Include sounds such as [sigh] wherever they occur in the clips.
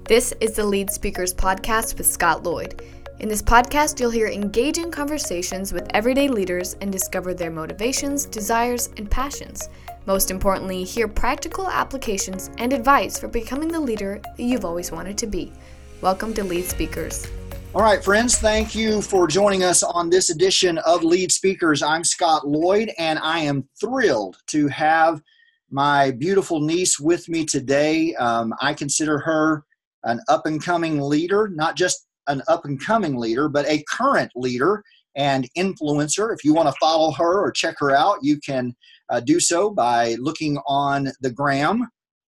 This is the Lead Speakers Podcast with Scott Lloyd. In this podcast, you'll hear engaging conversations with everyday leaders and discover their motivations, desires, and passions. Most importantly, hear practical applications and advice for becoming the leader that you've always wanted to be. Welcome to Lead Speakers. All right, friends, thank you for joining us on this edition of Lead Speakers. I'm Scott Lloyd, and I am thrilled to have my beautiful niece with me today. Um, I consider her an up and coming leader, not just an up and coming leader, but a current leader and influencer. If you want to follow her or check her out, you can uh, do so by looking on the gram,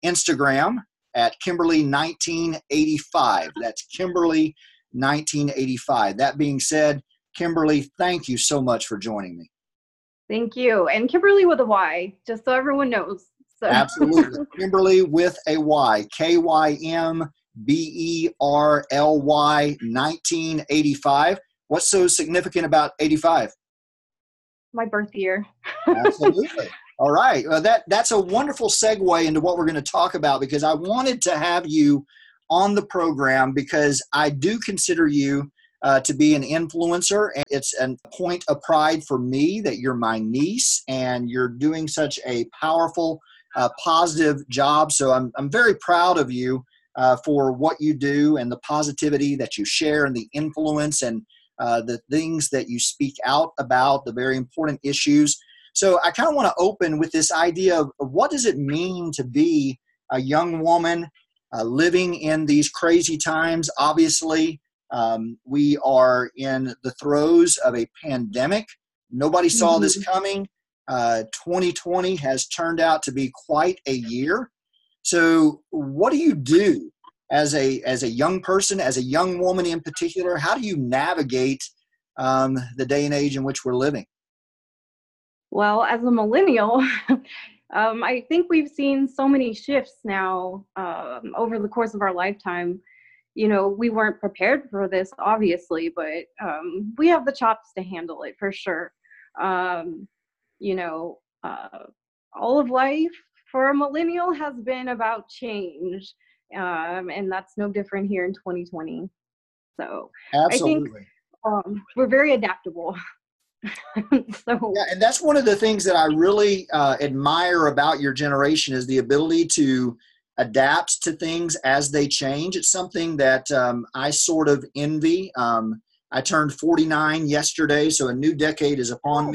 Instagram at Kymberly 1985. That's Kymberly 1985. That being said, Kymberly, thank you so much for joining me. Thank you. And Kymberly with a Y, just so everyone knows. So. Absolutely. [laughs] Kymberly with a Y. K Y M B E R L Y 1985. What's so significant about 85? My birth year. Absolutely. [laughs] All right. Well, that that's a wonderful segue into what we're going to talk about because I wanted to have you on the program because I do consider you uh, to be an influencer. And it's a point of pride for me that you're my niece and you're doing such a powerful, uh, positive job. So I'm, I'm very proud of you uh, for what you do and the positivity that you share and the influence and uh, the things that you speak out about, the very important issues. So I kind of want to open with this idea of what does it mean to be a young woman uh, living in these crazy times? Obviously, um, we are in the throes of a pandemic. Nobody saw mm-hmm. this coming. Uh, 2020 has turned out to be quite a year. So, what do you do as a as a young person, as a young woman in particular? How do you navigate um, the day and age in which we're living? Well, as a millennial, [laughs] um, I think we've seen so many shifts now um, over the course of our lifetime. You know, we weren't prepared for this, obviously, but um, we have the chops to handle it for sure. Um, you know, uh, all of life for a millennial has been about change um, and that's no different here in 2020 so Absolutely. i think um, we're very adaptable. [laughs] So yeah, and that's one of the things that i really uh, admire about your generation is the ability to adapt to things as they change. It's something that um, i sort of envy. Um, i turned 49 yesterday so a new decade is upon oh.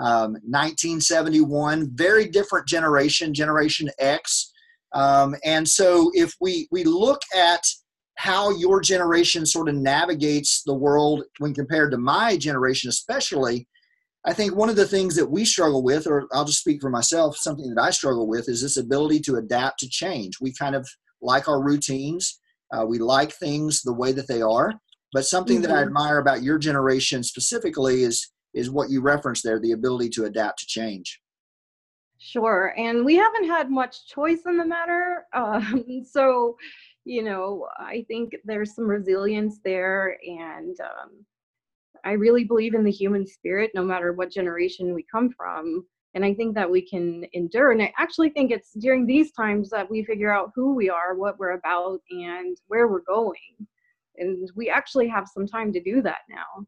Me 1971, um, very different generation, Generation X. Um, and so if we, we look at how your generation sort of navigates the world when compared to my generation, especially, I think one of the things that we struggle with, or I'll just speak for myself, something that I struggle with is this ability to adapt to change. We kind of like our routines, uh, we like things the way that they are. But something mm-hmm. that I mm-hmm. admire about your generation specifically is is what you referenced there the ability to adapt to change. Sure and we haven't had much choice in the matter [laughs] um, so you know i think there's some resilience there and um, i really believe in the human spirit no matter what generation we come from and i think that we can endure and i actually think it's during these times that we figure out who we are what we're about and where we're going and we actually have some time to do that now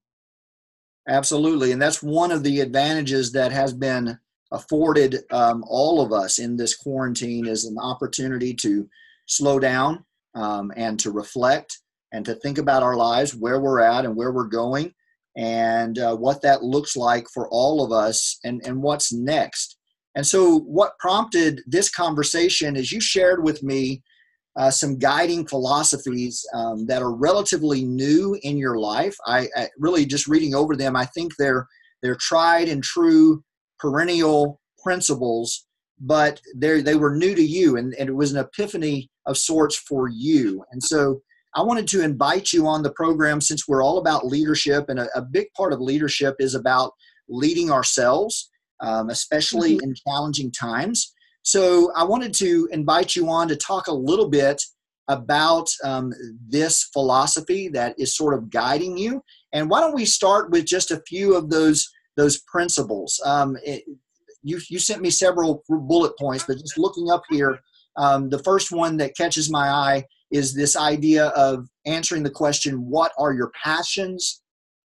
Absolutely. And that's one of the advantages that has been afforded um, all of us in this quarantine is an opportunity to slow down um, and to reflect and to think about our lives, where we're at and where we're going, and uh, what that looks like for all of us and, and what's next. And so, what prompted this conversation is you shared with me uh, some guiding philosophies um, that are relatively new in your life. I, I, really just reading over them, I think they're they're tried and true perennial principles, but they they were new to you, and, and it was an epiphany of sorts for you. And so I wanted to invite you on the program since we're all about leadership, and a, a big part of leadership is about leading ourselves, um, especially mm-hmm. in challenging times. So I wanted to invite you on to talk a little bit about um, this philosophy that is sort of guiding you. And why don't we start with just a few of those those principles? Um, it, you you sent me several bullet points, but just looking up here, um, the first one that catches my eye is this idea of answering the question what are your passions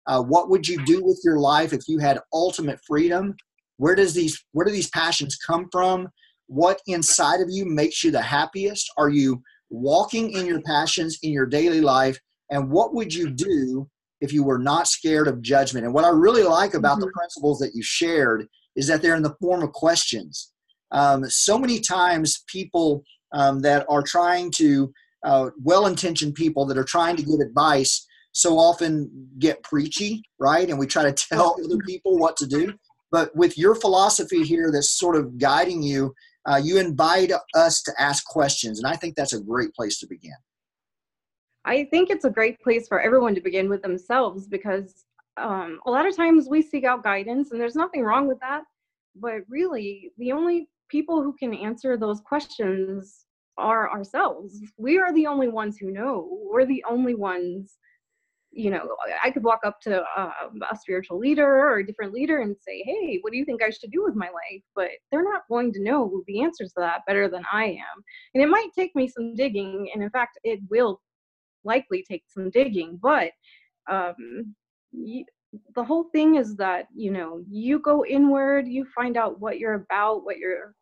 uh, what would you do with your life if you had ultimate freedom where does these where do these passions come from what inside of you makes you the happiest? Are you walking in your passions in your daily life? And what would you do if you were not scared of judgment? And what i really like about mm-hmm. the principles that you shared is that they're in the form of questions. Um, so many times people um, that are trying to uh, well-intentioned people that are trying to give advice so often get preachy right? And we try to tell other people what to do. But with your philosophy here that's sort of guiding you uh, you invite us to ask questions and i think that's a great place to begin i think it's a great place for everyone to begin with themselves because um, a lot of times we seek out guidance and there's nothing wrong with that but really the only people who can answer those questions are ourselves. We are the only ones who know. We're the only ones, you know, I could walk up to a, a spiritual leader or a different leader and say, hey, what do you think I should do with my life? But they're not going to know the answers to that better than I am. And it might take me some digging. And in fact, it will likely take some digging. But um, the whole thing is that, you know, you go inward, you find out what you're about, what you're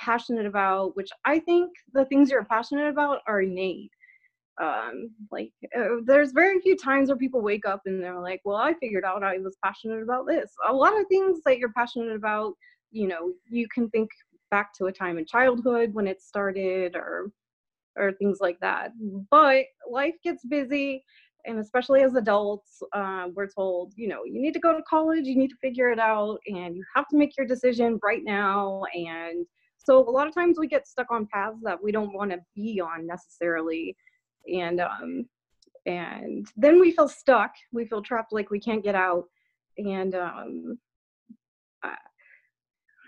passionate about, which I think the things you're passionate about are innate. Um, like uh, there's very few times where people wake up and they're like, well, I figured out I was passionate about this. A lot of things that you're passionate about, you know, you can think back to a time in childhood when it started or or things like that. But life gets busy and especially as adults uh, we're told you know you need to go to college you need to figure it out and you have to make your decision right now and so a lot of times we get stuck on paths that we don't want to be on necessarily and um and then we feel stuck we feel trapped like we can't get out and um i,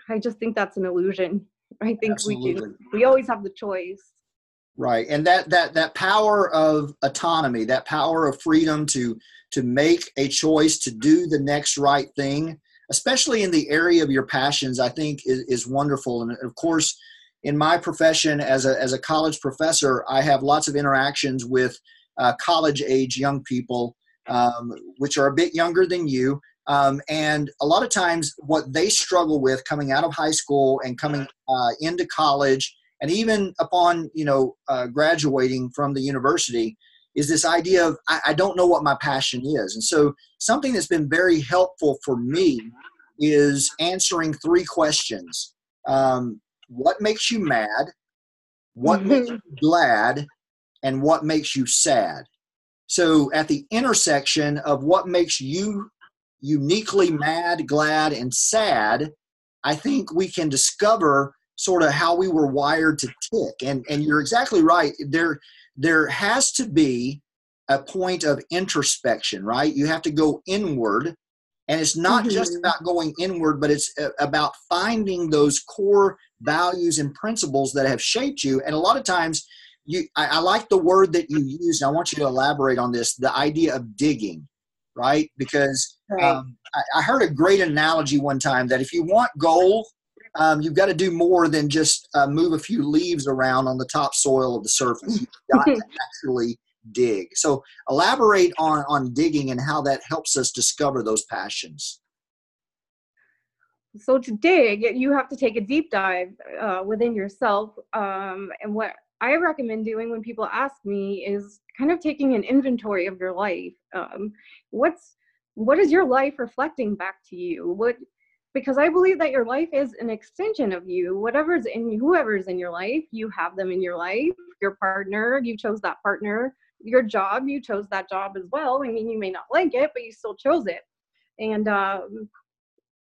I just think that's an illusion i think Absolutely. we can we always have the choice right and that that that power of autonomy that power of freedom to to make a choice to do the next right thing especially in the area of your passions, I think is, is wonderful. And of course, in my profession as a, as a college professor, I have lots of interactions with uh, college age young people, um, which are a bit younger than you. Um, and a lot of times, what they struggle with coming out of high school and coming uh, into college, and even upon you know uh, graduating from the university, is this idea of I, I, don't know what my passion is. And so something that's been very helpful for me is answering three questions. Um, what makes you mad? What mm-hmm. makes you glad? And what makes you sad? So at the intersection of what makes you uniquely mad, glad, and sad, I think we can discover sort of how we were wired to tick. And and you're exactly right. There there has to be a point of introspection, right? You have to go inward. And it's not mm-hmm. just about going inward, but it's uh, about finding those core values and principles that have shaped you. And a lot of times, you, I, I like the word that you used. I want you to elaborate on this the idea of digging, right? Because right. Um, I, I heard a great analogy one time that if you want gold, um, you've got to do more than just uh, move a few leaves around on the top-soil of the surface. [laughs] You've got to actually dig. So elaborate on, on digging and how that helps us discover those passions. So to dig, you have to take a deep dive uh, within yourself. Um, and what I recommend doing when people ask me is kind of taking an inventory of your life. Um, what's what is your life reflecting back to you? What because I believe that your life is an extension of you. Whatever's in whoever's in your life, you have them in your life. Your partner, you chose that partner. Your job, you chose that job as well. I mean, you may not like it, but you still chose it. And um,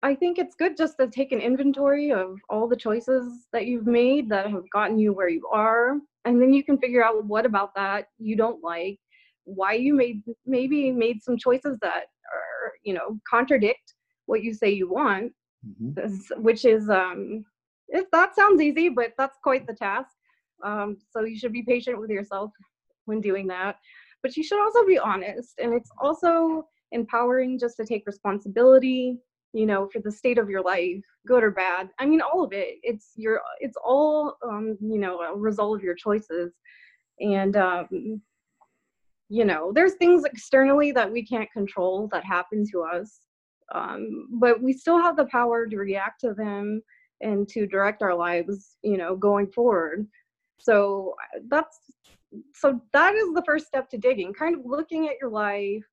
I think it's good just to take an inventory of all the choices that you've made that have gotten you where you are. And then you can figure out what about that you don't like, why you made maybe made some choices that are, you know, contradict what you say you want, mm-hmm. which is um, if that sounds easy, but that's quite the task. Um, so you should be patient with yourself when doing that. But you should also be honest, and it's also empowering just to take responsibility you know for the state of your life good or bad i mean all of it it's your it's all um you know a result of your choices And, um, you know, there's things externally that we can't control that happen to us, um, but we still have the power to react to them and to direct our lives, you know, going forward. So that's so that is the first step to digging, kind of looking at your life,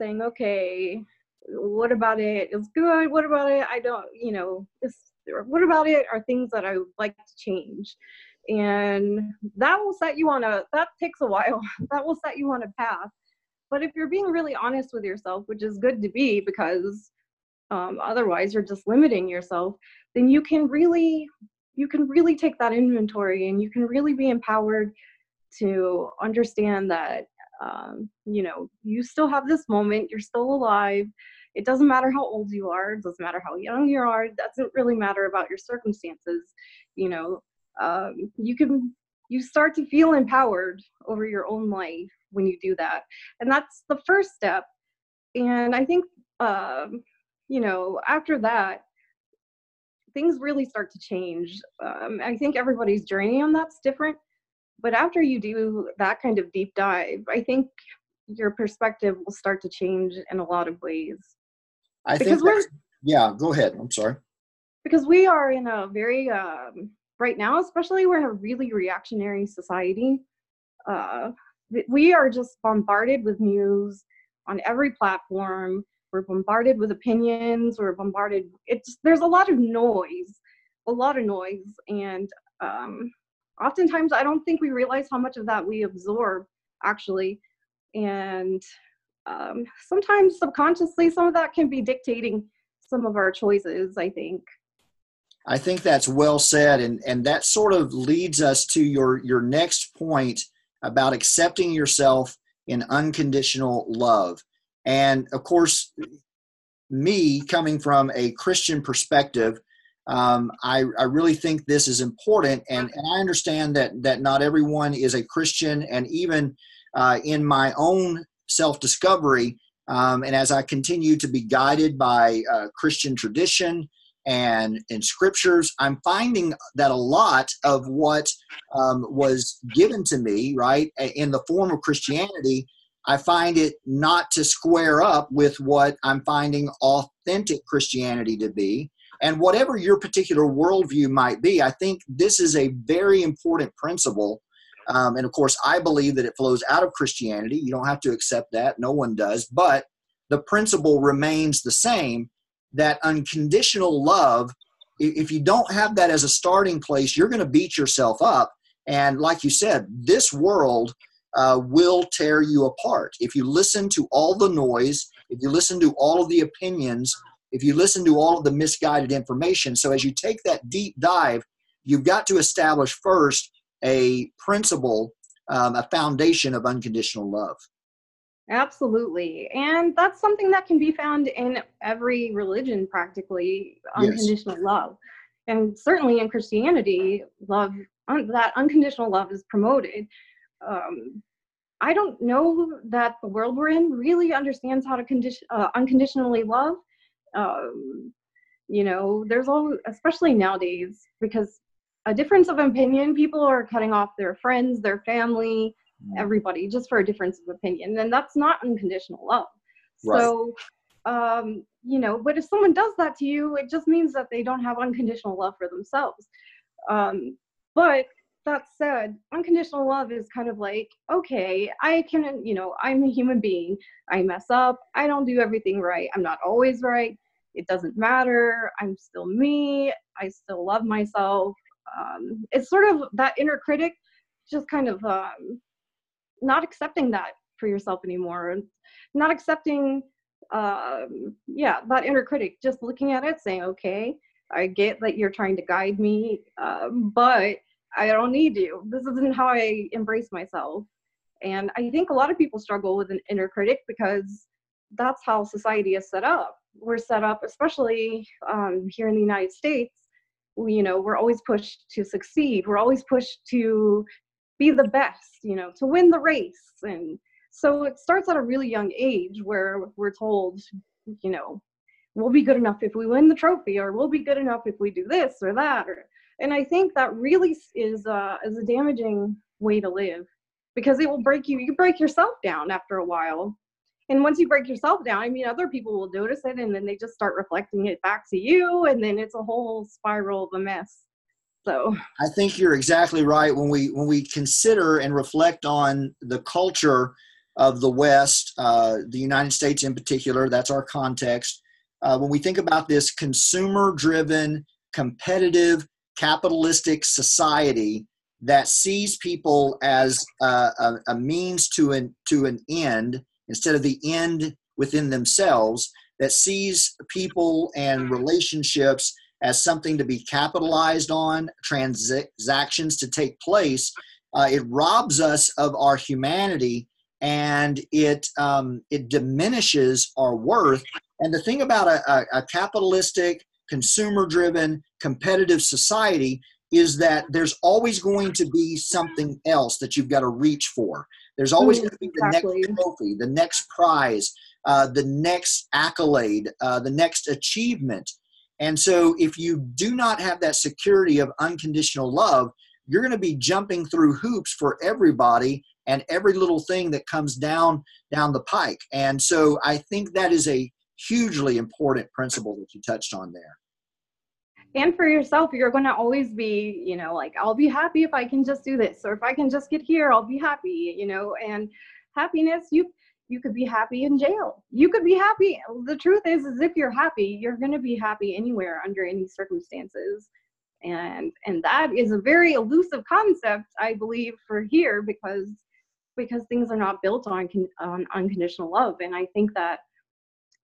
saying, okay, what about it? is good? What about it? I don't, you know, this, what about it are things that I would like to change. And that will set you on a, that takes a while, [laughs] that will set you on a path. But if you're being really honest with yourself, which is good to be because um, otherwise you're just limiting yourself, then you can really, you can really take that inventory and you can really be empowered to understand that um, you know you still have this moment you're still alive it doesn't matter how old you are it doesn't matter how young you are it doesn't really matter about your circumstances you know um, you can you start to feel empowered over your own life when you do that and that's the first step and i think um, you know after that things really start to change um, i think everybody's journey on that's different but after you do that kind of deep dive i think your perspective will start to change in a lot of ways. I because think yeah go ahead. I'm sorry. Because we are in a very um, right now especially we're in a really reactionary society. Uh, we are just bombarded with news on every platform. We're bombarded with opinions. We're bombarded it's there's a lot of noise a lot of noise. And um, oftentimes I don't think we realize how much of that we absorb actually. And um, sometimes subconsciously, some of that can be dictating some of our choices, I think. I think that's well said. And, and that sort of leads us to your, your next point about accepting yourself in unconditional love. And of course, me coming from a Christian perspective, um, I, I, really think this is important, and, and, I understand that that not everyone is a Christian, and even uh, in my own self discovery, um, and as I continue to be guided by uh, Christian tradition and in scriptures, I'm finding that a lot of what um, was given to me, right, in the form of Christianity, I find it not to square up with what I'm finding authentic Christianity to be. And whatever your particular worldview might be, I think this is a very important principle. Um, and of course, I believe that it flows out of Christianity. You don't have to accept that, no one does. But the principle remains the same that unconditional love, if you don't have that as a starting place, you're going to beat yourself up. And like you said, this world uh, will tear you apart. If you listen to all the noise, if you listen to all of the opinions, if you listen to all of the misguided information. So as you take that deep dive, you've got to establish first a principle, um, a foundation of unconditional love. Absolutely. And that's something that can be found in every religion, practically unconditional yes. love. And certainly in Christianity, love, un- that unconditional love is promoted. Um, I don't know that the world we're in really understands how to condition, uh, unconditionally love um, you know there's all especially nowadays because a difference of opinion people are cutting off their friends their family mm. everybody just for a difference of opinion and that's not unconditional love right. so um, you know but if someone does that to you it just means that they don't have unconditional love for themselves um, but that said unconditional love is kind of like okay i can you know i'm a human being. I mess up. I don't do everything right. I'm not always right. It doesn't matter. I'm still me. I still love myself. Um, it's sort of that inner critic just kind of um, not accepting that for yourself anymore. And not accepting um, yeah that inner critic just looking at it saying okay i get that you're trying to guide me um, but I don't need you. This isn't how I embrace myself. And I think a lot of people struggle with an inner critic because that's how society is set up. We're set up, especially um, here in the United States, we, you know, we're always pushed to succeed. We're always pushed to be the best, you know, to win the race. And so it starts at a really young age where we're told, you know, we'll be good enough if we win the trophy, or we'll be good enough if we do this or that, or and I think that really is uh, is a damaging way to live because it will break you you break yourself down after a while. And once you break yourself down i mean other people will notice it and then they just start reflecting it back to you and then it's a whole spiral of a mess. So i think you're exactly right when we when we consider and reflect on the culture of the west uh, the united states in particular that's our context. Uh, when we think about this consumer driven competitive capitalistic society that sees people as a, a, a means to an to an end instead of the end within themselves that sees people and relationships as something to be capitalized on, transactions to take place, uh, it robs us of our humanity and it um, it diminishes our worth. And the thing about a, a, a capitalistic, consumer-driven, competitive society is that there's always going to be something else that you've got to reach for. There's always mm, going to be the exactly. next trophy, the next prize, uh, the next accolade, uh, the next achievement. And so, if you do not have that security of unconditional love, you're going to be jumping through hoops for everybody and every little thing that comes down down the pike. And so, I think that is a hugely important principle that you touched on there and for yourself you're going to always be you know like i'll be happy if i can just do this or if i can just get here i'll be happy you know? And happiness you you could be happy in jail. You could be happy. The truth is is if you're happy you're going to be happy anywhere under any circumstances. And and that is a very elusive concept i believe for here because because things are not built on on unconditional love. And i think that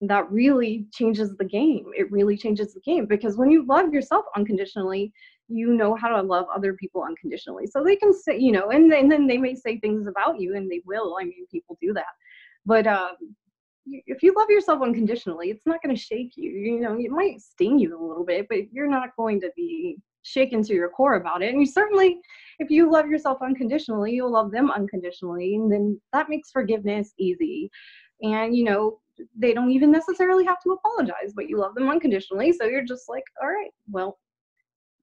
that really changes the game. It really changes the game because when you love yourself unconditionally, you know how to love other people unconditionally. So they can say, you know, and, and then they may say things about you, and they will. I mean, people do that. But um, if you love yourself unconditionally, it's not going to shake you. You know, it might sting you a little bit, but you're not going to be shaken to your core about it. And you certainly, if you love yourself unconditionally, you'll love them unconditionally. And then that makes forgiveness easy. And, you know, they don't even necessarily have to apologize, but you love them unconditionally. So you're just like, all right, well,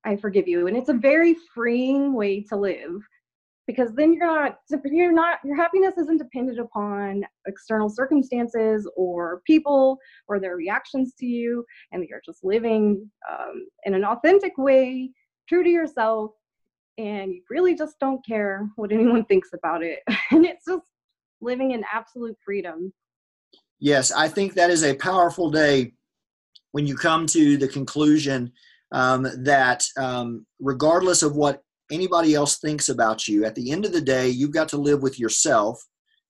I forgive you. And it's a very freeing way to live because then you're not, you're not, your happiness isn't dependent upon external circumstances or people or their reactions to you. And you're just living um, in an authentic way, true to yourself. And you really just don't care what anyone thinks about it. [laughs] and it's just living in absolute freedom yes, I think that is a powerful day when you come to the conclusion um, that um, regardless of what anybody else thinks about you, at the end of the day, you've got to live with yourself.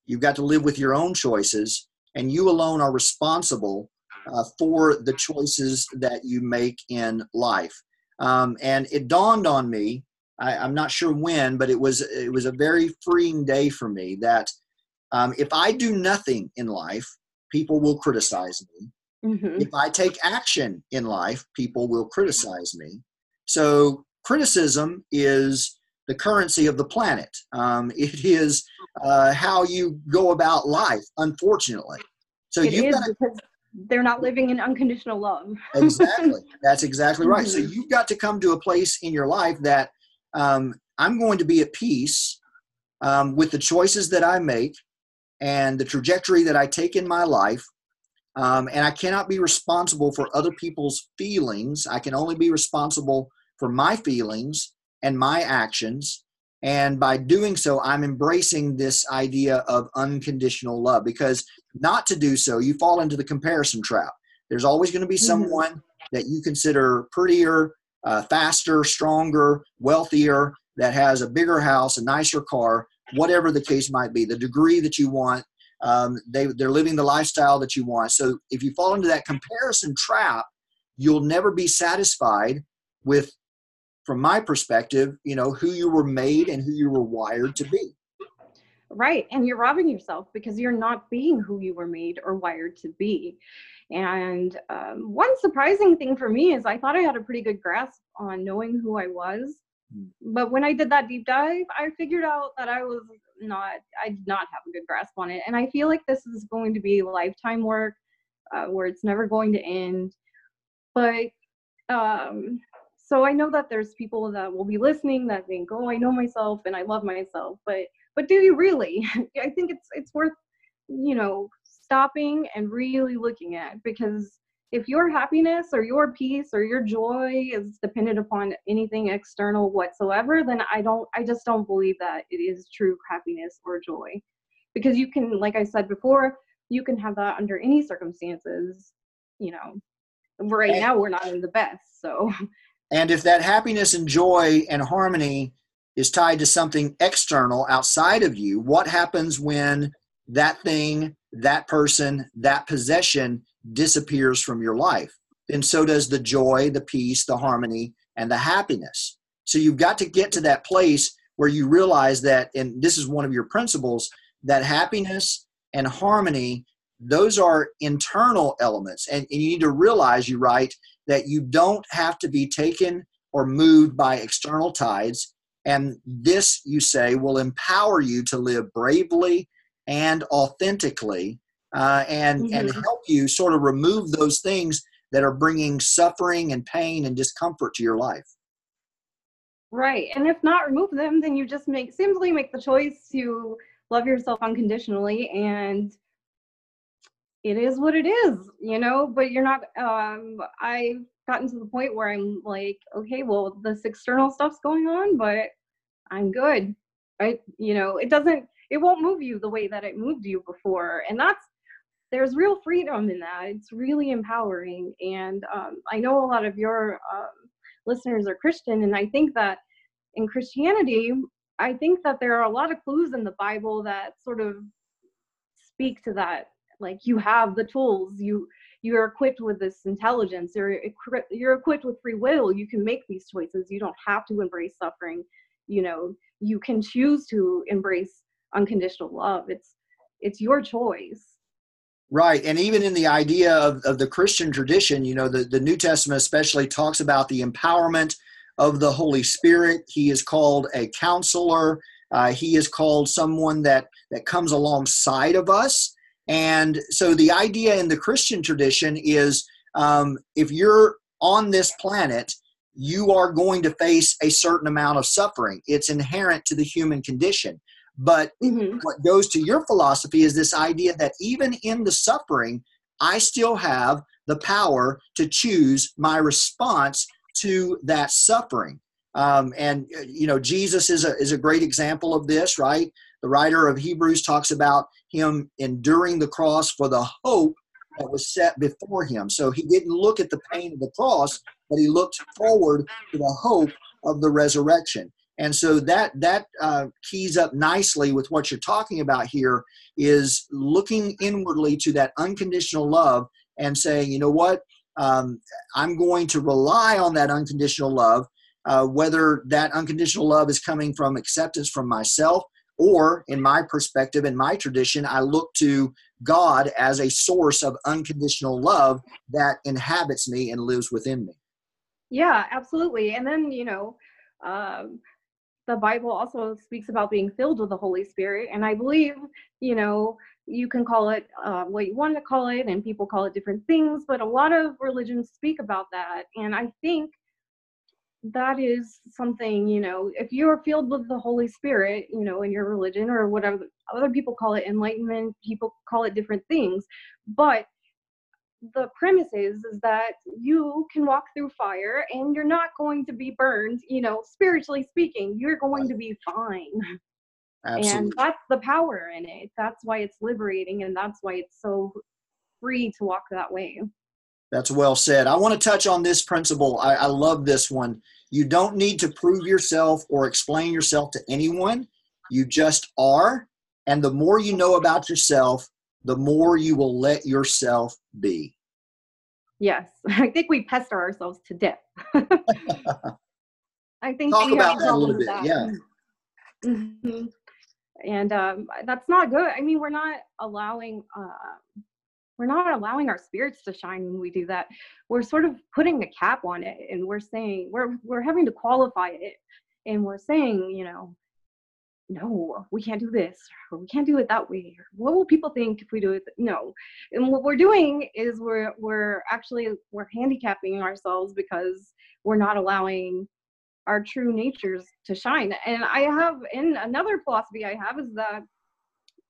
You've got to live with your own choices, and you alone are responsible uh, for the choices that you make in life. Um, and it dawned on me. I, am not sure when, but it was it was a very freeing day for me that um, if I do nothing in life, people will criticize me. Mm-hmm. If I take action in life, people will criticize me. So criticism is the currency of the planet. Um, [laughs] it is uh, how you go about life, unfortunately. So you've got because they're not living in unconditional love. [laughs] exactly. That's exactly right. Mm-hmm. So you've got to come to a place in your life that um, I'm going to be at peace um, with the choices that I make and the trajectory that I take in my life. Um, and I cannot be responsible for other people's feelings. I can only be responsible for my feelings and my actions. And by doing so, I'm embracing this idea of unconditional love because not to do so, you fall into the comparison trap. There's always going to be mm-hmm. someone that you consider prettier, uh, faster, stronger, wealthier, that has a bigger house, a nicer car, whatever the case might be, the degree that you want. Um, they, they're living the lifestyle that you want. So if you fall into that comparison trap, you'll never be satisfied with, from my perspective, you know, who you were made and who you were wired to be. Right. And you're robbing yourself because you're not being who you were made or wired to be. And um, one surprising thing for me is I thought I had a pretty good grasp on knowing who I was but when I did that deep dive, I figured out that I was not, I did not have a good grasp on it. And I feel like this is going to be lifetime work uh, where it's never going to end. But um, so I know that there's people that will be listening that think, oh, I know myself and I love myself. But but do you really [laughs] i think it's it's worth you know stopping and really looking at because if your happiness or your peace or your joy is dependent upon anything external whatsoever then i don't i just don't believe that it is true happiness or joy. Because you can like i said before you can have that under any circumstances you know. Right and, now we're not in the best so. And if that happiness and joy and harmony is tied to something external outside of you what happens when that thing that person that possession disappears from your life. And so does the joy the peace the harmony and the happiness. So you've got to get to that place where you realize that and this is one of your principles that happiness and harmony those are internal elements. And, and you need to realize you write that you don't have to be taken or moved by external tides. And this you say will empower you to live bravely and authentically uh, and mm-hmm. and help you sort of remove those things that are bringing suffering and pain and discomfort to your life. Right and if not remove them then you just make simply make the choice to love yourself unconditionally and it is what it is you know? But you're not um i've gotten to the point where i'm like okay well this external stuff's going on but i'm good. Right you know it doesn't it won't move you the way that it moved you before and that's there's real freedom in that it's really empowering and um, i know a lot of your um, listeners are christian and i think that in christianity I think that there are a lot of clues in the Bible that sort of speak to that. Like you have the tools, you you're equipped with this intelligence, you're you're equipped with free will. You can make these choices. You don't have to embrace suffering. You know, you can choose to embrace unconditional love. It's it's your choice. Right. And even in the idea of, of the Christian tradition, you know, the, the New Testament especially talks about the empowerment of the Holy Spirit. He is called a counselor. Uh, he is called someone that, that comes alongside of us. And so the idea in the Christian tradition is um, if you're on this planet, you are going to face a certain amount of suffering. It's inherent to the human condition. But mm-hmm. what goes to your philosophy is this idea that even in the suffering, I still have the power to choose my response to that suffering. Um, and uh, you know, Jesus is a is a great example of this, right? The writer of Hebrews talks about him enduring the cross for the hope that was set before him. So he didn't look at the pain of the cross, but he looked forward to the hope of the resurrection. And so that that uh, keys up nicely with what you're talking about here is looking inwardly to that unconditional love and saying, you know what, um, I'm going to rely on that unconditional love, uh, whether that unconditional love is coming from acceptance from myself or, in my perspective, in my tradition, I look to God as a source of unconditional love that inhabits me and lives within me. Yeah, absolutely. And then, you know, um, the Bible also speaks about being filled with the Holy Spirit. And I believe, you know, you can call it uh, what you want to call it, and people call it different things, but a lot of religions speak about that. And I think that is something, you know, if you're filled with the Holy Spirit, you know, in your religion or whatever, other people call it enlightenment, people call it different things. But the premise is is that you can walk through fire and you're not going to be burned you know spiritually speaking you're going to be fine Absolutely. And that's the power in it. That's why it's liberating and that's why it's so free to walk that way. That's well said. I want to touch on this principle. I, I love this one. You don't need to prove yourself or explain yourself to anyone. You just are. And the more you know about yourself, the more you will let yourself be. Yes, [laughs] I think we pester ourselves to death. [laughs] I think talk about that a little bit. That. Yeah. Mm-hmm and um, that's not good i mean we're not allowing uh, we're not allowing our spirits to shine when we do that we're sort of putting a cap on it and we're saying we're we're having to qualify it and we're saying you know no we can't do this or we can't do it that way what will people think if we do it no and what we're doing is we're we're actually we're handicapping ourselves because we're not allowing our true natures to shine. And I have, in another philosophy I have is that,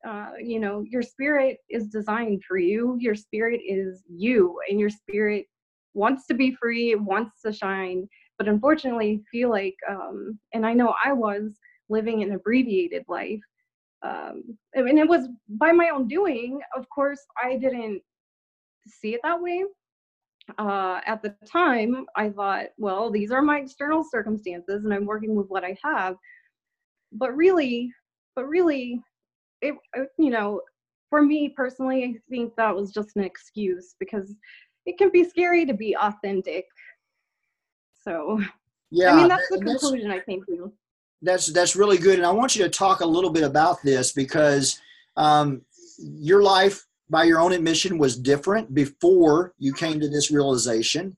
uh, you know, your spirit is designed for you. Your spirit is you, and your spirit wants to be free, wants to shine. But unfortunately, feel like, um, and I know I was living an abbreviated life. Um, and it was by my own doing. Of course, I didn't see it that way uh, at the time, I thought, well, these are my external circumstances and I'm working with what I have. But really, but really, it, uh, you know, for me personally, I think that was just an excuse because it can be scary to be authentic. So, yeah, I mean, that's the conclusion I came to. That's that's really good, and I want you to talk a little bit about this because um, your life by your own admission, was different before you came to this realization.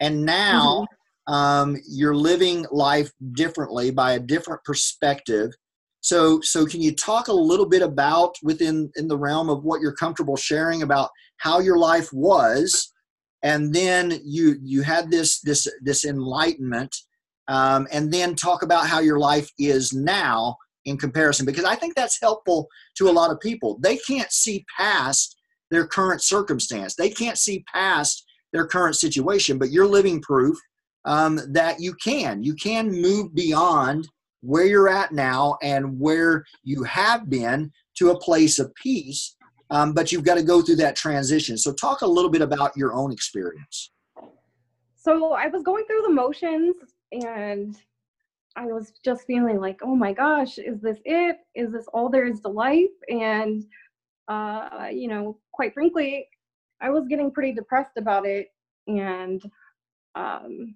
And now mm-hmm. um, you're living life differently by a different perspective. So, so can you talk a little bit about within in the realm of what you're comfortable sharing about how your life was, and then you you had this this this enlightenment, um, and then talk about how your life is now in comparison because I think that's helpful to a lot of people. They can't see past their current circumstance, they can't see past their current situation, but you're living proof um, that you can. You can move beyond where you're at now and where you have been to a place of peace. Um, but you've got to go through that transition. So, talk a little bit about your own experience. So, I was going through the motions and I was just feeling like, oh my gosh, is this it? Is this all there is to life? And, uh, you know, quite frankly, I was getting pretty depressed about it. And, um,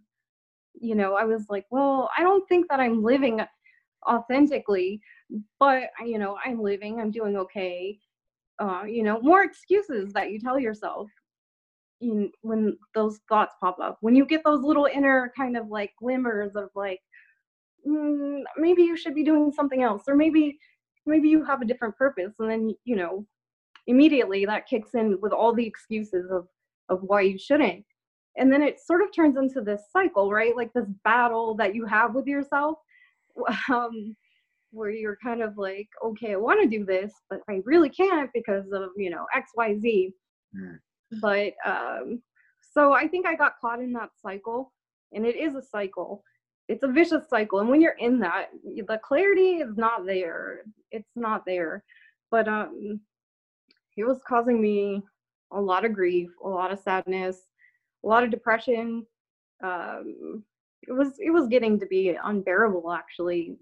you know, I was like, well, I don't think that I'm living authentically, but, you know, I'm living, I'm doing okay. Uh, you know, more excuses that you tell yourself in, when those thoughts pop up. When you get those little inner kind of like glimmers of like, mm, maybe you should be doing something else or maybe maybe you have a different purpose and then you know immediately that kicks in with all the excuses of of why you shouldn't and then it sort of turns into this cycle right like this battle that you have with yourself [laughs] um, where you're kind of like okay i want to do this but i really can't because of you know xyz mm. But um, so i think i got caught in that cycle and it is a cycle. It's a vicious cycle and when you're in that the clarity is not there. It's not there. But um it was causing me a lot of grief a lot of sadness a lot of depression. Um it was it was getting to be unbearable actually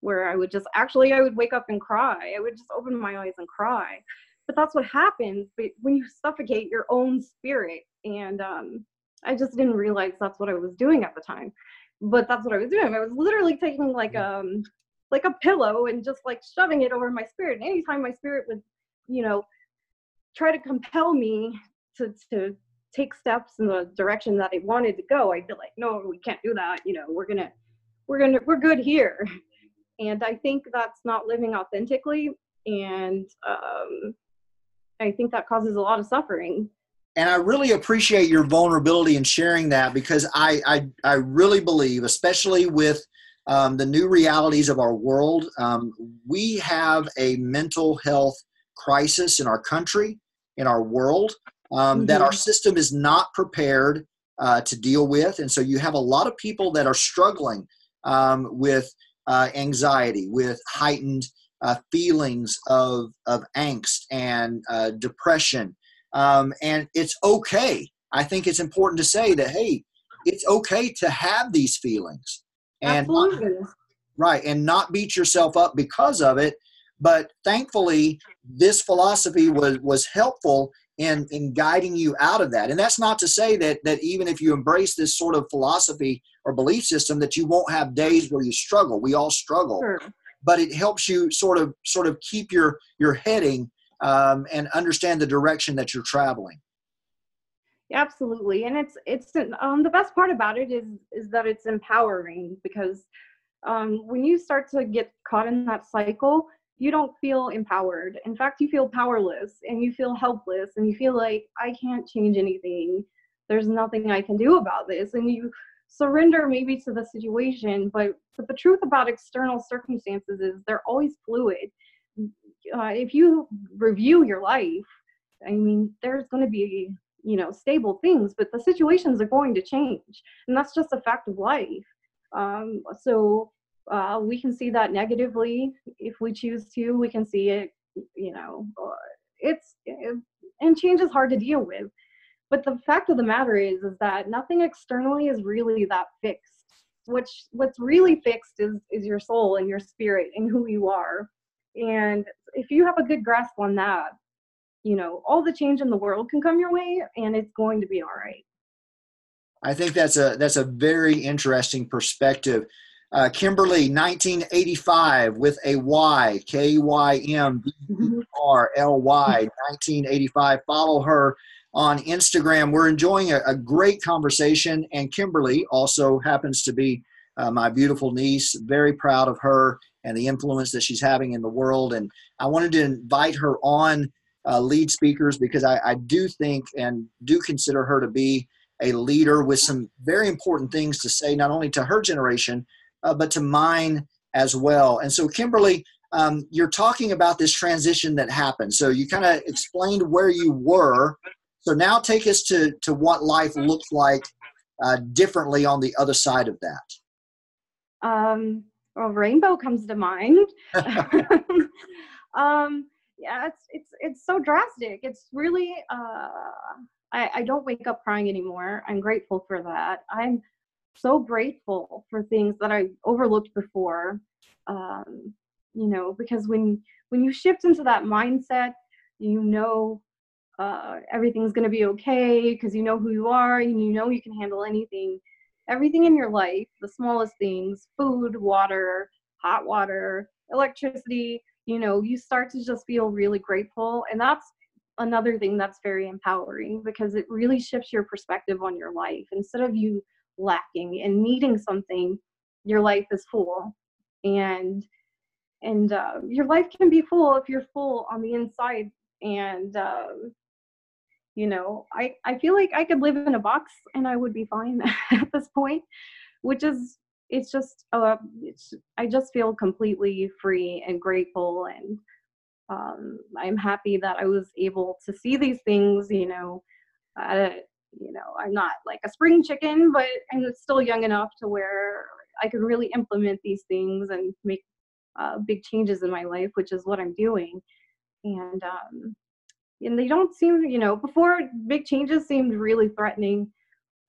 where i would just actually i would wake up and cry. I would just open my eyes and cry but that's what happens when you suffocate your own spirit and um i just didn't realize that's what i was doing at the time but that's what I was doing. I was literally taking like um like a pillow and just like shoving it over my spirit. And anytime my spirit would, you know, try to compel me to to take steps in the direction that I wanted to go, I'd be like, no, we can't do that. You know, we're gonna we're gonna we're good here. And I think that's not living authentically. And um I think that causes a lot of suffering and I really appreciate your vulnerability in sharing that because I I, I really believe, especially with um, the new realities of our world, um, we have a mental health crisis in our country, in our world, um, mm-hmm. that our system is not prepared uh, to deal with, and so you have a lot of people that are struggling um, with uh, anxiety, with heightened uh, feelings of of angst and uh, depression um, and it's okay. I think it's important to say that, hey, it's okay to have these feelings. And Absolutely. Right. And not beat yourself up because of it. But thankfully, this philosophy was, was helpful in, in guiding you out of that. And that's not to say that, that even if you embrace this sort of philosophy or belief system, that you won't have days where you struggle. We all struggle. Sure. But it helps you sort of sort of keep your your heading um, and understand the direction that you're traveling. Absolutely and it's it's um, the best part about it is is that it's empowering because um, when you start to get caught in that cycle you don't feel empowered. In fact you feel powerless and you feel helpless and you feel like i can't change anything. There's nothing i can do about this and you surrender maybe to the situation but but the truth about external circumstances is they're always fluid. Uh, if you review your life i mean there's going to be you know stable things but the situations are going to change and that's just a fact of life. Um, so uh, we can see that negatively if we choose to we can see it you know uh, it's it, and change is hard to deal with but the fact of the matter is is that nothing externally is really that fixed. Which what's really fixed is is your soul and your spirit and who you are. And if you have a good grasp on that you know all the change in the world can come your way and it's going to be all right. I think that's a that's a very interesting perspective. Uh, kymberly 1985 with a y k-y-m-b-r-l-y 1985 follow her on instagram we're enjoying a, a great conversation and kymberly also happens to be uh, my beautiful niece very proud of her and the influence that she's having in the world and i wanted to invite her on uh, lead speakers because I, I do think and do consider her to be a leader with some very important things to say, not only to her generation, uh, but to mine as well. And so, Kymberly, um, you're talking about this transition that happened. So, you kind of explained where you were. So, now take us to, to what life looks like uh, differently on the other side of that. Um, well, rainbow comes to mind. [laughs] [laughs] um, yeah, it's it's it's so drastic. It's really uh, I I don't wake up crying anymore. I'm grateful for that. I'm so grateful for things that I overlooked before. Um, you know, because when when you shift into that mindset, you know uh, everything's going to be okay because you know who you are and you know you can handle anything. Everything in your life, the smallest things, food, water, hot water, electricity, you know you start to just feel really grateful and that's another thing that's very empowering because it really shifts your perspective on your life instead of you lacking and needing something your life is full and and uh, your life can be full if you're full on the inside and uh, you know i i feel like i could live in a box and i would be fine [laughs] at this point which is it's just uh, it's, I just feel completely free and grateful and um, I'm happy that I was able to see these things, you know, uh, you know, I'm not like a spring chicken, but I'm still young enough to where I can really implement these things and make uh, big changes in my life, which is what I'm doing. And um, and they don't seem, you know, before big changes seemed really threatening,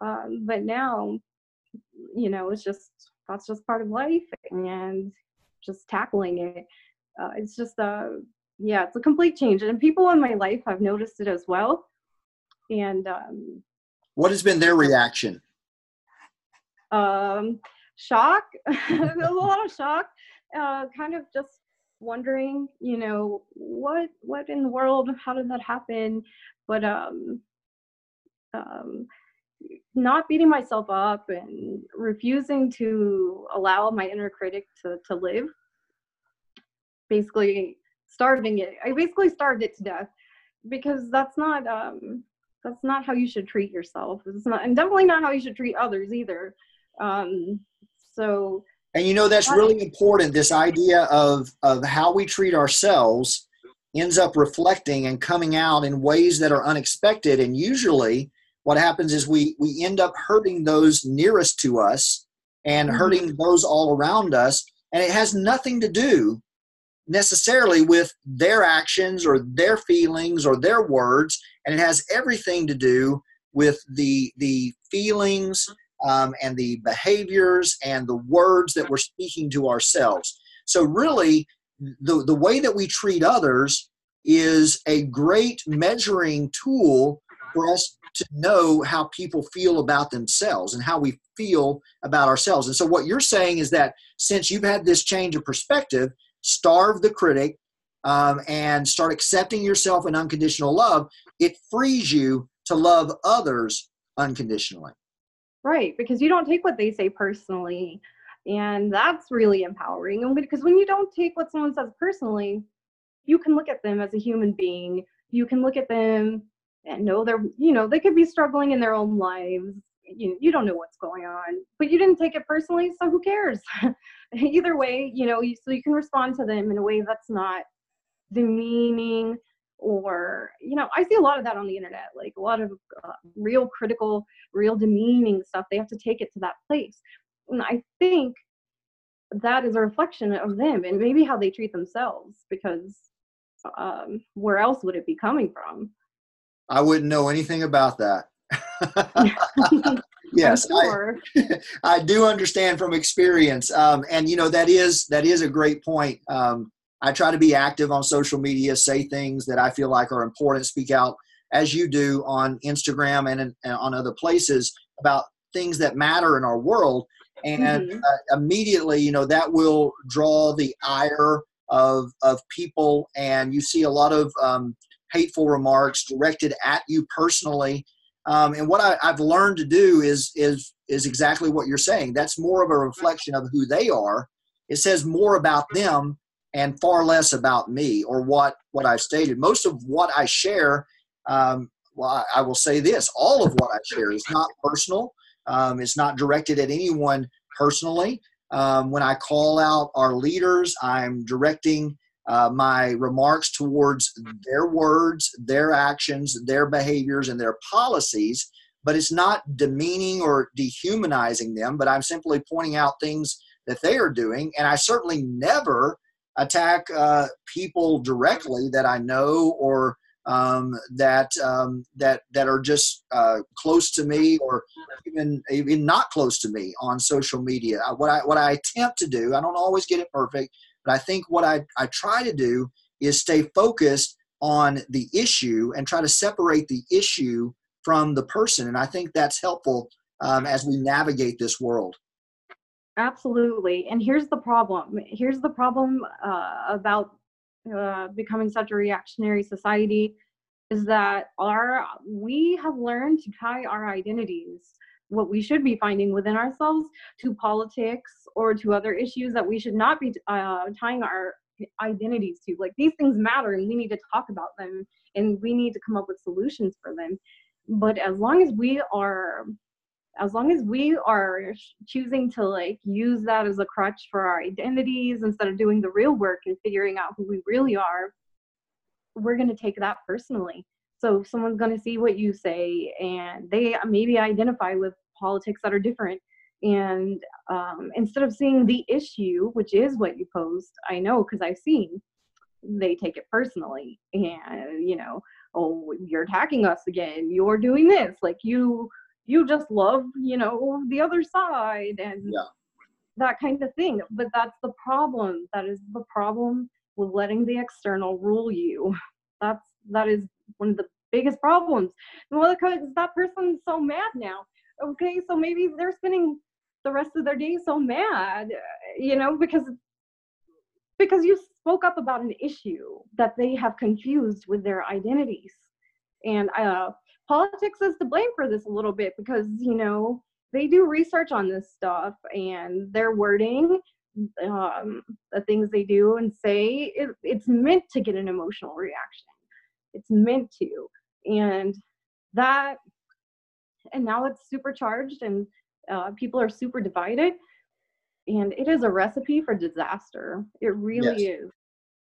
um, but now you know, it's just that's just part of life and just tackling it. Uh, it's just a yeah, it's a complete change, and people in my life have noticed it as well. And um, what has been their reaction? Um, shock, [laughs] a lot of shock. Uh, kind of just wondering, you know, what what in the world? How did that happen? But um, um, not beating myself up and refusing to allow my inner critic to, to live basically starving it i basically starved it to death because that's not um that's not how you should treat yourself it's not and definitely not how you should treat others either um so and you know that's really important. This idea of of how we treat ourselves ends up reflecting and coming out in ways that are unexpected. And usually what happens is we we end up hurting those nearest to us and mm-hmm. hurting those all around us. And it has nothing to do necessarily with their actions or their feelings or their words. And it has everything to do with the the feelings um, and the behaviors and the words that we're speaking to ourselves so really the, the way that we treat others is a great measuring tool for us to know how people feel about themselves and how we feel about ourselves. And so, what you're saying is that since you've had this change of perspective, starve the critic um, and start accepting yourself in unconditional love, it frees you to love others unconditionally. Right, because you don't take what they say personally. And that's really empowering. And because when you don't take what someone says personally, you can look at them as a human being. You can look at them and know they're you know they could be struggling in their own lives you, you don't know what's going on but you didn't take it personally so who cares [laughs] either way you know you, so you can respond to them in a way that's not demeaning or you know i see a lot of that on the internet like a lot of uh, real critical real demeaning stuff they have to take it to that place. And i think that is a reflection of them and maybe how they treat themselves because um, where else would it be coming from? I wouldn't know anything about that. [laughs] [laughs] Yes sure. I, [laughs] I, do understand from experience um, and you know that is that is a great point um, i try to be active on social media say things that i feel like are important speak out as you do on instagram and, and on other places about things that matter in our world and mm-hmm. uh, immediately you know that will draw the ire of of people and you see a lot of um, hateful remarks directed at you personally um, and what I, have learned to do is is is exactly what you're saying. That's more of a reflection of who they are. It says more about them and far less about me or what what I've stated. Most of what I share, um, well, I, will say this: all of what I share is not personal. Um, it's not directed at anyone personally. Um, when I call out our leaders, I'm directing uh, my remarks towards their words, their actions, their behaviors, and their policies, but it's not demeaning or dehumanizing them, but I'm simply pointing out things that they are doing. And I certainly never attack uh, people directly that I know or um, that um, that that are just uh, close to me or even even not close to me on social media. What I what I attempt to do, I don't always get it perfect, but I think what I, I try to do is stay focused on the issue and try to separate the issue from the person. And I think that's helpful um, as we navigate this world. Absolutely. And here's the problem. Here's the problem uh, about uh, becoming such a reactionary society is that our we have learned to tie our identities what we should be finding within ourselves to politics or to other issues that we should not be uh, tying our identities to. Like these things matter and we need to talk about them and we need to come up with solutions for them. But as long as we are as long as we are choosing to like use that as a crutch for our identities instead of doing the real work and figuring out who we really are we're going to take that personally so someone's going to see what you say and they maybe identify with politics that are different. And um, instead of seeing the issue, which is what you post, I know because I've seen, they take it personally. And, you know, oh, you're attacking us again. You're doing this. Like you, you just love, you know, the other side and yeah. that kind of thing. But that's the problem. That is the problem with letting the external rule you. That's that is one of the biggest problems. Well, because that person's so mad now okay so maybe they're spending the rest of their day so mad you know because because you spoke up about an issue that they have confused with their identities and uh, politics is to blame for this a little bit because you know they do research on this stuff and their wording um, the things they do and say it, it's meant to get an emotional reaction. It's meant to. And that and now it's supercharged and uh, people are super divided. And it is a recipe for disaster. It really yes. is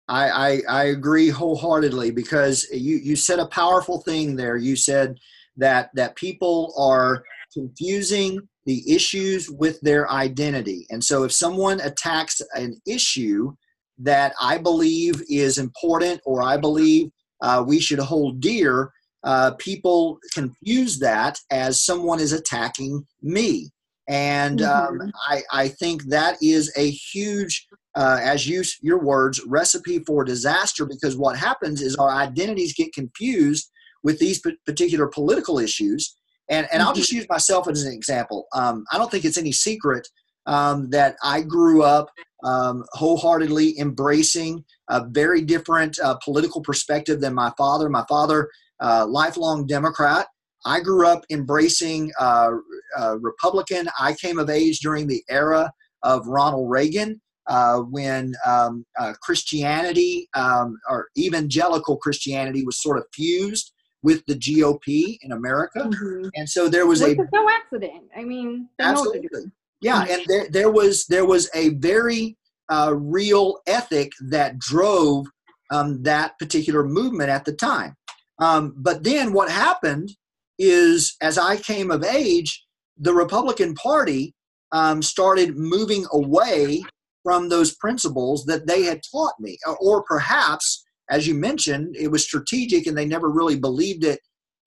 I, I, I agree wholeheartedly because you you said a powerful thing there you said that that people are confusing the issues with their identity and so if someone attacks an issue that i believe is important or i believe uh, we should hold dear uh, people confuse that as someone is attacking me. And um, mm-hmm. I, I think that is a huge, uh, as you your words, recipe for disaster because what happens is our identities get confused with these particular political issues. And, and mm-hmm. I'll just use myself as an example. Um, I don't think it's any secret um, that I grew up um, wholeheartedly embracing a very different uh, political perspective than my father. My father uh, lifelong Democrat. I grew up embracing uh, uh, Republican. I came of age during the era of Ronald Reagan. Uh, when um, uh, Christianity um, or evangelical Christianity was sort of fused with the GOP in America. Mhm. And so there was Which a no accident. I mean, they know what they're absolutely yeah and there, there was there was a very uh, real ethic that drove um, that particular movement at the time um, but then what happened is as i came of age the republican party um, started moving away from those principles that they had taught me or, or perhaps as you mentioned it was strategic and they never really believed it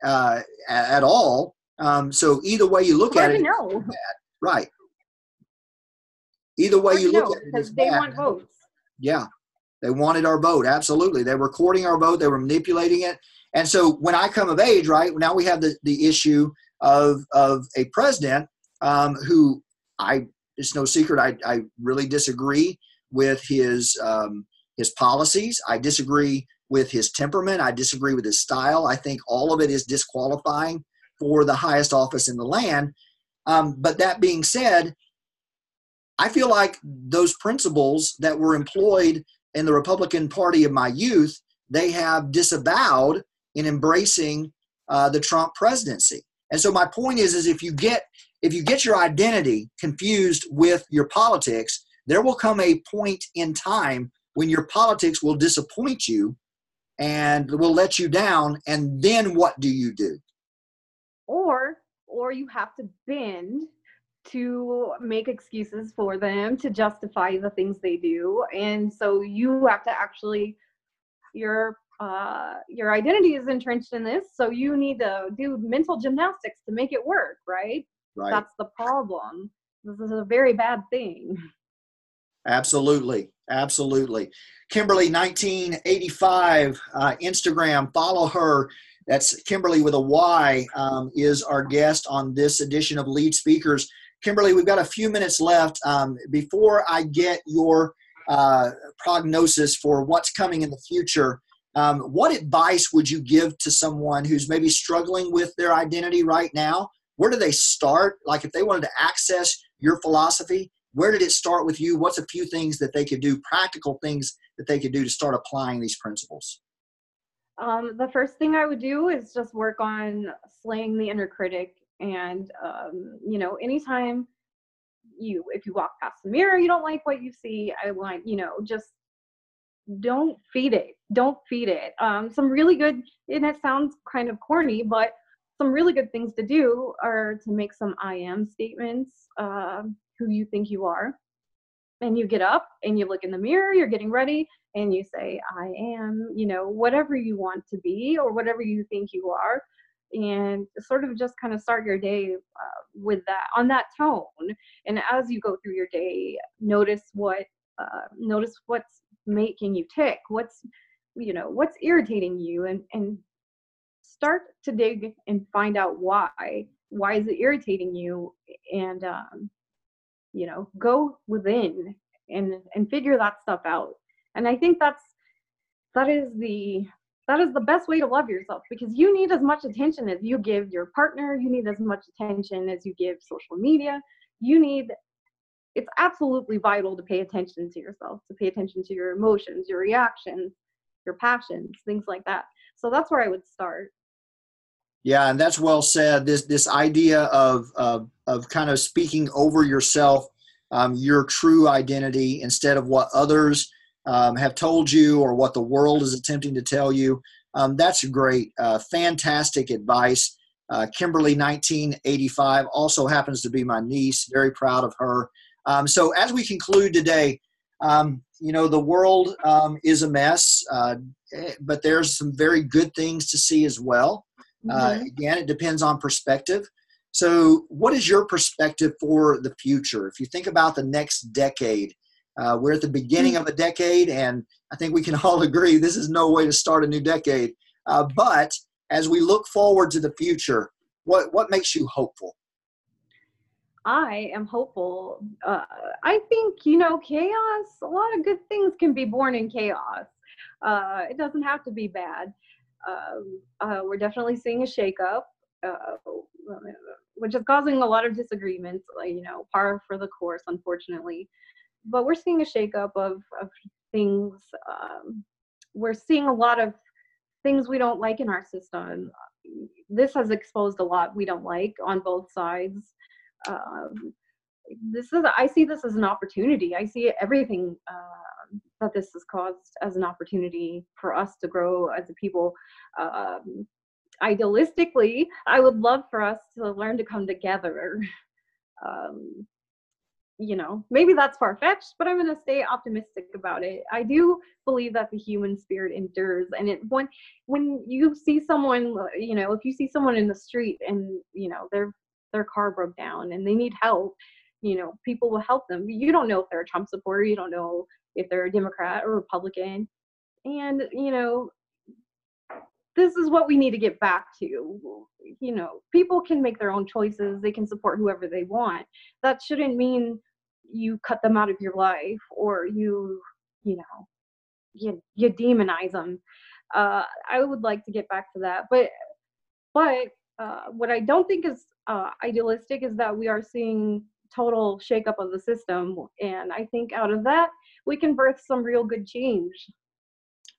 uh, at all um, so either way you look Hard at it know. Right. Either way Hard you look know at it, because they bad. want votes. Yeah, they wanted our vote. Absolutely, they were recording our vote. They were manipulating it. And so when I come of age, right now we have the, the issue of of a president um, who I it's no secret I, I really disagree with his um, his policies. I disagree with his temperament. I disagree with his style. I think all of it is disqualifying for the highest office in the land. Um, but that being said, I feel like those principles that were employed in the Republican Party of my youth, they have disavowed in embracing uh, the Trump presidency. And so my point is, is if you get if you get your identity confused with your politics, there will come a point in time when your politics will disappoint you and will let you down. And then what do you do? or or you have to bend to make excuses for them to justify the things they do and so you have to actually your uh your identity is entrenched in this so you need to do mental gymnastics to make it work right, Right. that's the problem this is a very bad thing Absolutely. Absolutely. Kymberly, 1985, uh, Instagram, follow her. That's Kymberly with a Y, um, is our guest on this edition of Lead Speakers. Kymberly, we've got a few minutes left. Um, before I get your uh, prognosis for what's coming in the future, um, what advice would you give to someone who's maybe struggling with their identity right now? Where do they start? Like if they wanted to access your philosophy, where did it start with you? What's a few things that they could do, practical things that they could do to start applying these principles? Um, the first thing I would do is just work on slaying the inner critic. And, um, you know, anytime you, if you walk past the mirror, you don't like what you see, I want, you know, just don't feed it. Don't feed it. Um, some really good, and it sounds kind of corny, but some really good things to do are to make some I am statements, uh, who you think you are. And you get up and you look in the mirror, you're getting ready, and you say, I am, you know, whatever you want to be or whatever you think you are. And sort of just kind of start your day uh, with that, on that tone. And as you go through your day, notice what, uh, notice what's making you tick, what's, you know, what's irritating you, and, and start to dig and find out why. Why is it irritating you? And, um, you know, go within and and figure that stuff out. And i think that's that is the that is the best way to love yourself because you need as much attention as you give your partner. You need as much attention as you give social media. You need it's absolutely vital to pay attention to yourself to pay attention to your emotions your reactions your passions things like that so that's where i would start Yeah, and that's well said. This this idea of of, of kind of speaking over yourself, um, your true identity instead of what others um, have told you or what the world is attempting to tell you. Um, that's great, uh, fantastic advice. Uh, Kymberly, 1985, also happens to be my niece. Very proud of her. Um, so as we conclude today, um, you know the world um, is a mess, uh, eh, but there's some very good things to see as well. Uh, Mhm. again, it depends on perspective. So, what is your perspective for the future? If you think about the next decade, uh, we're at the beginning of a decade, and I think we can [laughs] all agree this is no way to start a new decade. Uh, but as we look forward to the future, what what makes you hopeful? I am hopeful. Uh, I think, you know, chaos, a lot of good things can be born in chaos. Uh, it doesn't have to be bad. Um, uh, we're definitely seeing a shakeup, uh, which is causing a lot of disagreements, like, you know, par for the course, unfortunately. But we're seeing a shakeup of, of things. Um, we're seeing a lot of things we don't like in our system. This has exposed a lot we don't like on both sides. Um, this is I see this as an opportunity. I see everything uh, that this has caused as an opportunity for us to grow as a people. Um, idealistically, I would love for us to learn to come together. Um, you know, maybe that's far fetched, but I'm going to stay optimistic about it. I do believe that the human spirit endures, and it when when you see someone, you know, if you see someone in the street and you know their their car broke down and they need help, you know, people will help them. You don't know if they're a Trump supporter, you don't know if they're a Democrat or Republican, and you know, this is what we need to get back to. You know, people can make their own choices. They can support whoever they want. That shouldn't mean you cut them out of your life or you you know you you demonize them uh, i would like to get back to that but but uh, what i don't think is uh, idealistic is that we are seeing total shakeup of the system and i think out of that we can birth some real good change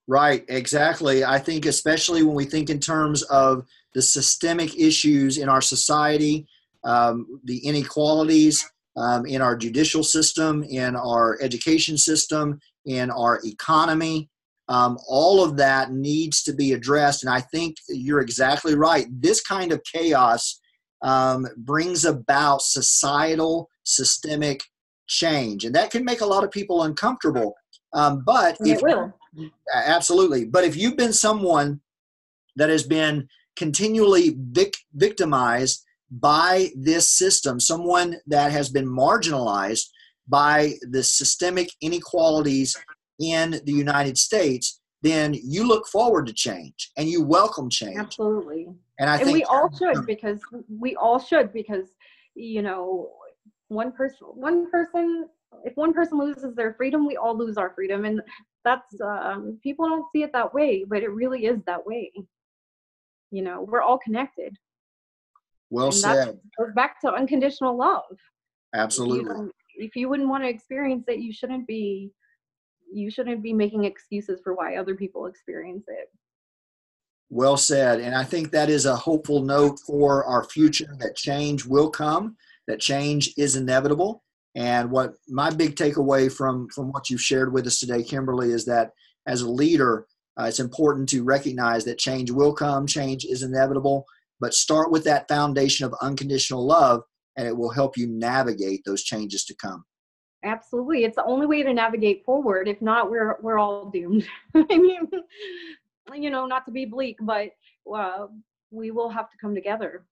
right exactly i think especially when we think in terms of the systemic issues in our society um, the inequalities um, in our judicial system, in our education system, in our economy. Um, all of that needs to be addressed. And I think you're exactly right. This kind of chaos um, brings about societal, systemic change. And that can make a lot of people uncomfortable. Um, but it will. Absolutely. But if you've been someone that has been continually vic- victimized by this system, someone that has been marginalized by the systemic inequalities in the United States, then you look forward to change and you welcome change. Absolutely. And I and think we all should because we all should because you know one person one person if one person loses their freedom we all lose our freedom and that's um, people don't see it that way but it really is that way you know we're all connected well and said. goes back to unconditional love. Absolutely. You if you wouldn't want to experience it, you shouldn't be you shouldn't be making excuses for why other people experience it. Well said. And I think that is a hopeful note for our future that change will come, that change is inevitable. And what my big takeaway from, from what you've shared with us today, Kymberly, is that as a leader, uh, it's important to recognize that change will come, change is inevitable, but start with that foundation of unconditional love and it will help you navigate those changes to come absolutely it's the only way to navigate forward if not we're we're all doomed. [laughs] I mean you know not to be bleak but uh, we will have to come together.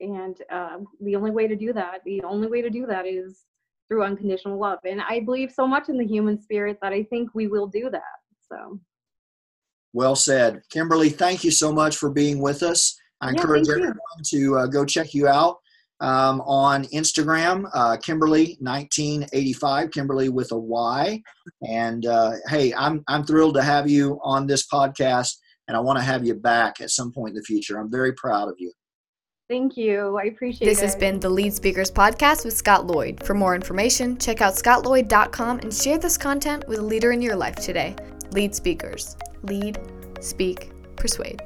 And uh, the only way to do that the only way to do that is through unconditional love. And i believe so much in the human spirit that i think we will do that so. Well said. Kymberly thank you so much for being with us. I Yeah, encourage thank you. everyone to uh, go check you out um, on Instagram, uh, Kymberly1985, Kymberly with a Y. And uh, hey, I'm, I'm thrilled to have you on this podcast, and I want to have you back at some point in the future. I'm very proud of you. thank you i appreciate This it This has been the Lead Speakers Podcast with Scott Lloyd. For more information, check out scottlloyd.com and share this content with a leader in your life today. Lead Speakers. Lead, speak, persuade.